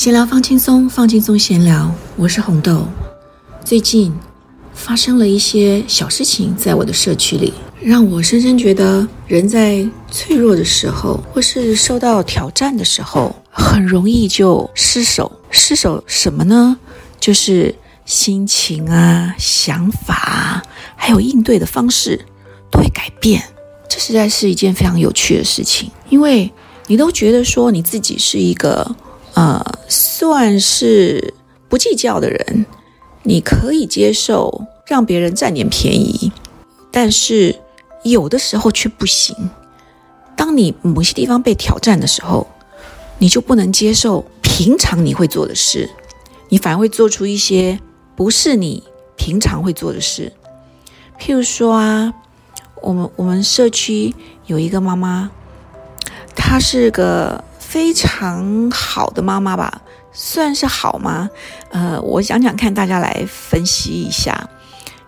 闲聊放轻松，放轻松闲聊。我是红豆。最近发生了一些小事情，在我的社区里，让我深深觉得，人在脆弱的时候，或是受到挑战的时候，很容易就失手。失手什么呢？就是心情啊、想法，还有应对的方式都会改变。这实在是一件非常有趣的事情，因为你都觉得说你自己是一个。呃，算是不计较的人，你可以接受让别人占点便宜，但是有的时候却不行。当你某些地方被挑战的时候，你就不能接受平常你会做的事，你反而会做出一些不是你平常会做的事。譬如说啊，我们我们社区有一个妈妈，她是个。非常好的妈妈吧，算是好吗？呃，我讲讲看，大家来分析一下。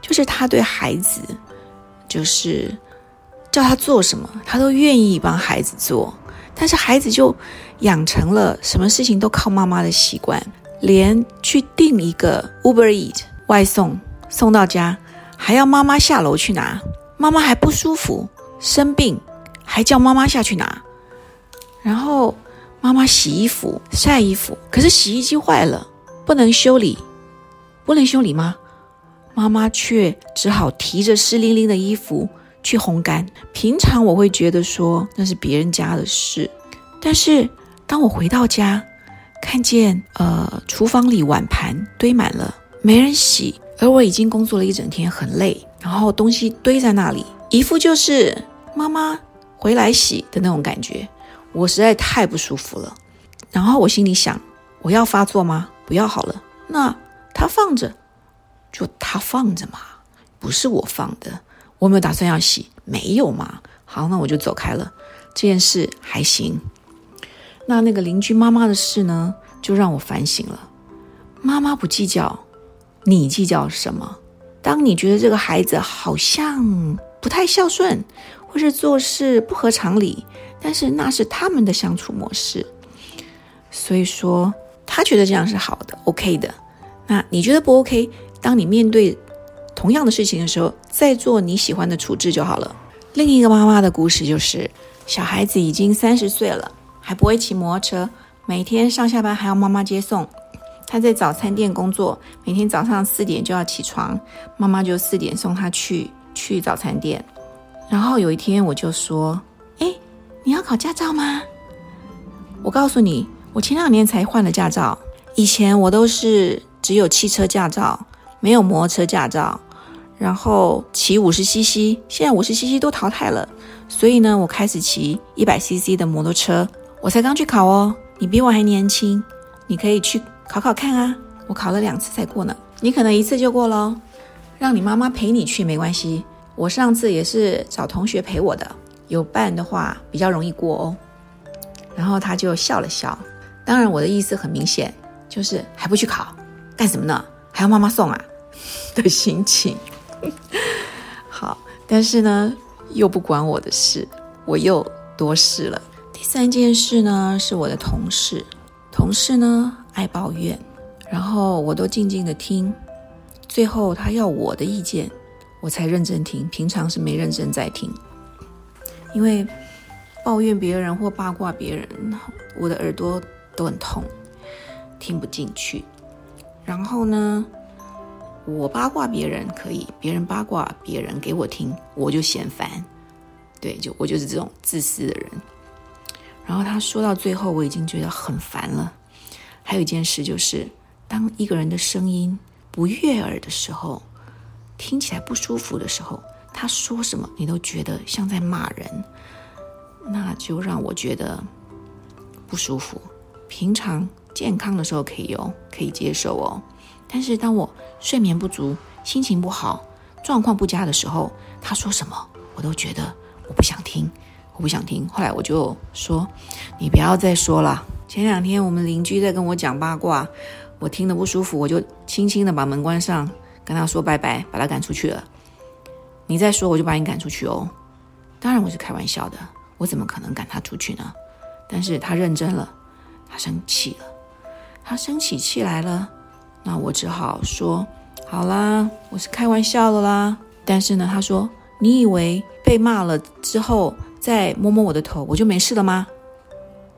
就是她对孩子，就是叫他做什么，她都愿意帮孩子做。但是孩子就养成了什么事情都靠妈妈的习惯，连去订一个 Uber Eat 外送送到家，还要妈妈下楼去拿。妈妈还不舒服，生病，还叫妈妈下去拿，然后。妈妈洗衣服、晒衣服，可是洗衣机坏了，不能修理，不能修理吗？妈妈却只好提着湿淋淋的衣服去烘干。平常我会觉得说那是别人家的事，但是当我回到家，看见呃厨房里碗盘堆满了，没人洗，而我已经工作了一整天，很累，然后东西堆在那里，一副就是妈妈回来洗的那种感觉。我实在太不舒服了，然后我心里想：我要发作吗？不要好了，那他放着，就他放着嘛，不是我放的。我没有打算要洗，没有嘛。好，那我就走开了。这件事还行。那那个邻居妈妈的事呢，就让我反省了。妈妈不计较，你计较什么？当你觉得这个孩子好像不太孝顺，或是做事不合常理。但是那是他们的相处模式，所以说他觉得这样是好的，OK 的。那你觉得不 OK？当你面对同样的事情的时候，再做你喜欢的处置就好了。另一个妈妈的故事就是，小孩子已经三十岁了，还不会骑摩托车，每天上下班还要妈妈接送。他在早餐店工作，每天早上四点就要起床，妈妈就四点送他去去早餐店。然后有一天我就说。你要考驾照吗？我告诉你，我前两年才换了驾照。以前我都是只有汽车驾照，没有摩托车驾照。然后骑五十 CC，现在五十 CC 都淘汰了，所以呢，我开始骑一百 CC 的摩托车。我才刚去考哦，你比我还年轻，你可以去考考看啊。我考了两次才过呢，你可能一次就过喽。让你妈妈陪你去没关系，我上次也是找同学陪我的。有伴的话比较容易过哦，然后他就笑了笑。当然，我的意思很明显，就是还不去考，干什么呢？还要妈妈送啊 的心情。好，但是呢，又不关我的事，我又多事了。第三件事呢，是我的同事，同事呢爱抱怨，然后我都静静的听，最后他要我的意见，我才认真听，平常是没认真在听。因为抱怨别人或八卦别人，我的耳朵都很痛，听不进去。然后呢，我八卦别人可以，别人八卦别人给我听，我就嫌烦。对，就我就是这种自私的人。然后他说到最后，我已经觉得很烦了。还有一件事就是，当一个人的声音不悦耳的时候，听起来不舒服的时候。他说什么，你都觉得像在骂人，那就让我觉得不舒服。平常健康的时候可以哦，可以接受哦。但是当我睡眠不足、心情不好、状况不佳的时候，他说什么，我都觉得我不想听，我不想听。后来我就说：“你不要再说了。”前两天我们邻居在跟我讲八卦，我听得不舒服，我就轻轻的把门关上，跟他说拜拜，把他赶出去了。你再说，我就把你赶出去哦。当然我是开玩笑的，我怎么可能赶他出去呢？但是他认真了，他生气了。他生起气来了，那我只好说好啦，我是开玩笑的啦。但是呢，他说你以为被骂了之后再摸摸我的头，我就没事了吗？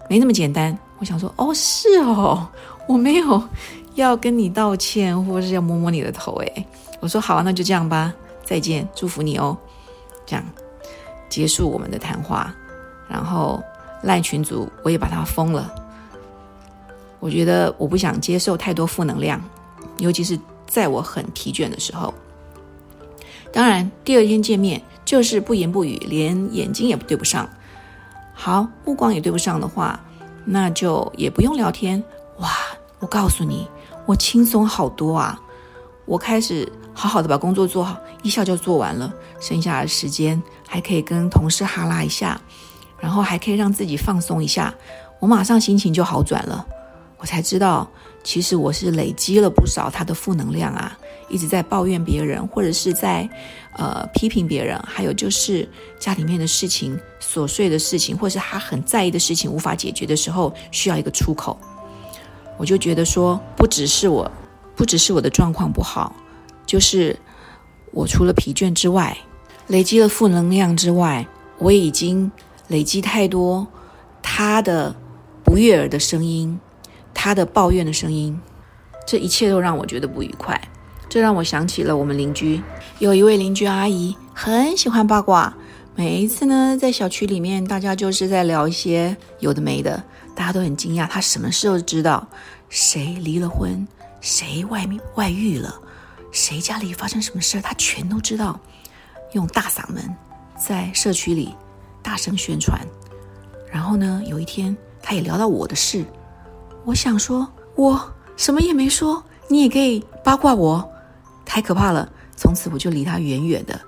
没那么简单。我想说哦，是哦，我没有要跟你道歉，或者是要摸摸你的头。诶，我说好啊，那就这样吧，再见，祝福你哦。这样结束我们的谈话，然后赖群组我也把它封了。我觉得我不想接受太多负能量，尤其是在我很疲倦的时候。当然，第二天见面就是不言不语，连眼睛也对不上。好，目光也对不上的话，那就也不用聊天。哇，我告诉你，我轻松好多啊！我开始好好的把工作做好，一下就做完了，剩下的时间还可以跟同事哈拉一下，然后还可以让自己放松一下，我马上心情就好转了。我才知道，其实我是累积了不少他的负能量啊，一直在抱怨别人，或者是在呃批评别人，还有就是家里面的事情、琐碎的事情，或是他很在意的事情无法解决的时候，需要一个出口。我就觉得说，不只是我，不只是我的状况不好，就是我除了疲倦之外，累积了负能量之外，我已经累积太多他的不悦耳的声音。他的抱怨的声音，这一切都让我觉得不愉快。这让我想起了我们邻居，有一位邻居阿姨很喜欢八卦。每一次呢，在小区里面，大家就是在聊一些有的没的，大家都很惊讶，她什么时候知道谁离了婚，谁外面外遇了，谁家里发生什么事他全都知道。用大嗓门在社区里大声宣传。然后呢，有一天，他也聊到我的事。我想说，我什么也没说，你也可以八卦我，太可怕了。从此我就离他远远的。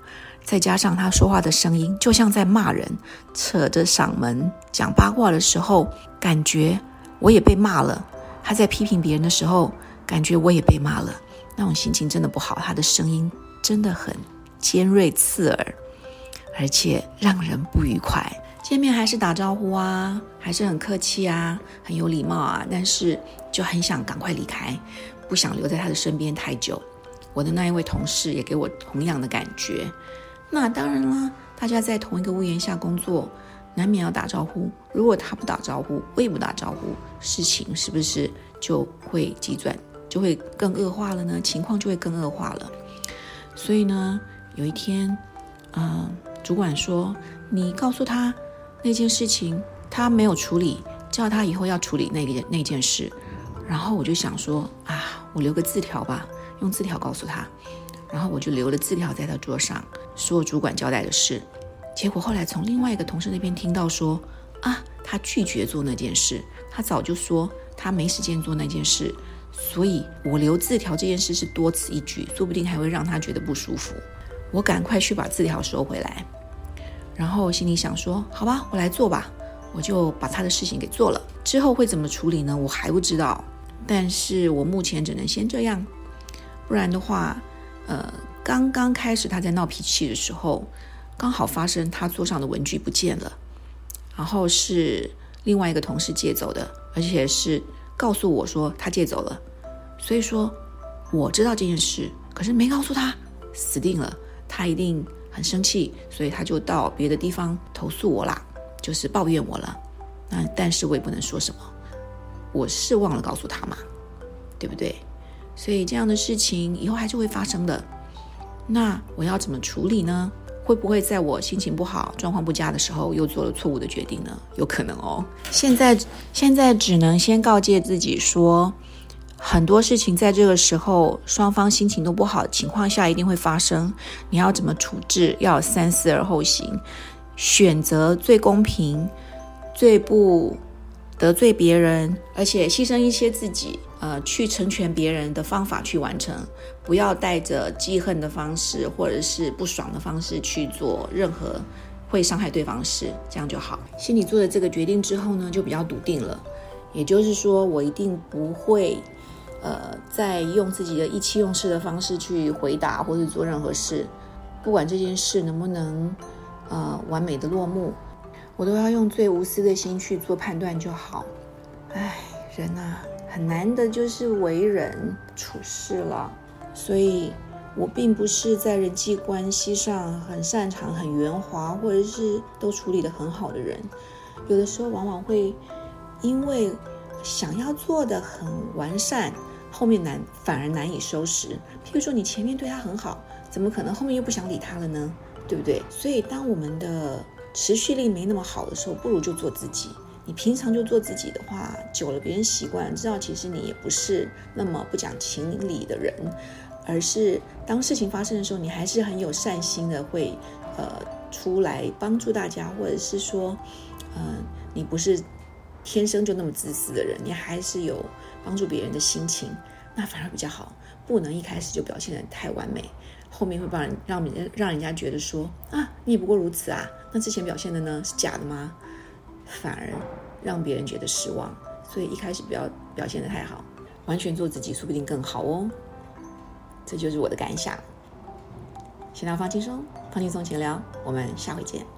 再加上他说话的声音，就像在骂人，扯着嗓门讲八卦的时候，感觉我也被骂了。他在批评别人的时候，感觉我也被骂了，那种心情真的不好。他的声音真的很尖锐刺耳，而且让人不愉快。见面还是打招呼啊，还是很客气啊，很有礼貌啊，但是就很想赶快离开，不想留在他的身边太久。我的那一位同事也给我同样的感觉。那当然啦，大家在同一个屋檐下工作，难免要打招呼。如果他不打招呼，我也不打招呼，事情是不是就会急转，就会更恶化了呢？情况就会更恶化了。所以呢，有一天，嗯，主管说：“你告诉他。”那件事情他没有处理，叫他以后要处理那个那件事。然后我就想说啊，我留个字条吧，用字条告诉他。然后我就留了字条在他桌上，说主管交代的事。结果后来从另外一个同事那边听到说啊，他拒绝做那件事，他早就说他没时间做那件事。所以我留字条这件事是多此一举，说不定还会让他觉得不舒服。我赶快去把字条收回来。然后心里想说：“好吧，我来做吧。”我就把他的事情给做了。之后会怎么处理呢？我还不知道。但是我目前只能先这样，不然的话，呃，刚刚开始他在闹脾气的时候，刚好发生他桌上的文具不见了，然后是另外一个同事借走的，而且是告诉我说他借走了。所以说我知道这件事，可是没告诉他，死定了，他一定。很生气，所以他就到别的地方投诉我啦，就是抱怨我了。那但是我也不能说什么，我是忘了告诉他嘛，对不对？所以这样的事情以后还是会发生的。那我要怎么处理呢？会不会在我心情不好、状况不佳的时候又做了错误的决定呢？有可能哦。现在现在只能先告诫自己说。很多事情在这个时候，双方心情都不好的情况下，一定会发生。你要怎么处置？要三思而后行，选择最公平、最不得罪别人，而且牺牲一些自己，呃，去成全别人的方法去完成。不要带着记恨的方式，或者是不爽的方式去做任何会伤害对方的事，这样就好。心里做了这个决定之后呢，就比较笃定了。也就是说，我一定不会。呃，在用自己的意气用事的方式去回答或者做任何事，不管这件事能不能呃完美的落幕，我都要用最无私的心去做判断就好。唉，人呐，很难的就是为人处事了。所以，我并不是在人际关系上很擅长、很圆滑，或者是都处理得很好的人。有的时候，往往会因为想要做的很完善，后面难反而难以收拾。譬如说，你前面对他很好，怎么可能后面又不想理他了呢？对不对？所以，当我们的持续力没那么好的时候，不如就做自己。你平常就做自己的话，久了别人习惯，知道其实你也不是那么不讲情理的人，而是当事情发生的时候，你还是很有善心的，会呃出来帮助大家，或者是说，嗯，你不是天生就那么自私的人，你还是有帮助别人的心情，那反而比较好。不能一开始就表现得太完美，后面会帮人让别人让人家觉得说啊，你也不过如此啊，那之前表现的呢是假的吗？反而让别人觉得失望，所以一开始不要表现得太好，完全做自己，说不定更好哦。这就是我的感想。闲聊放轻松，放轻松，闲聊，我们下回见。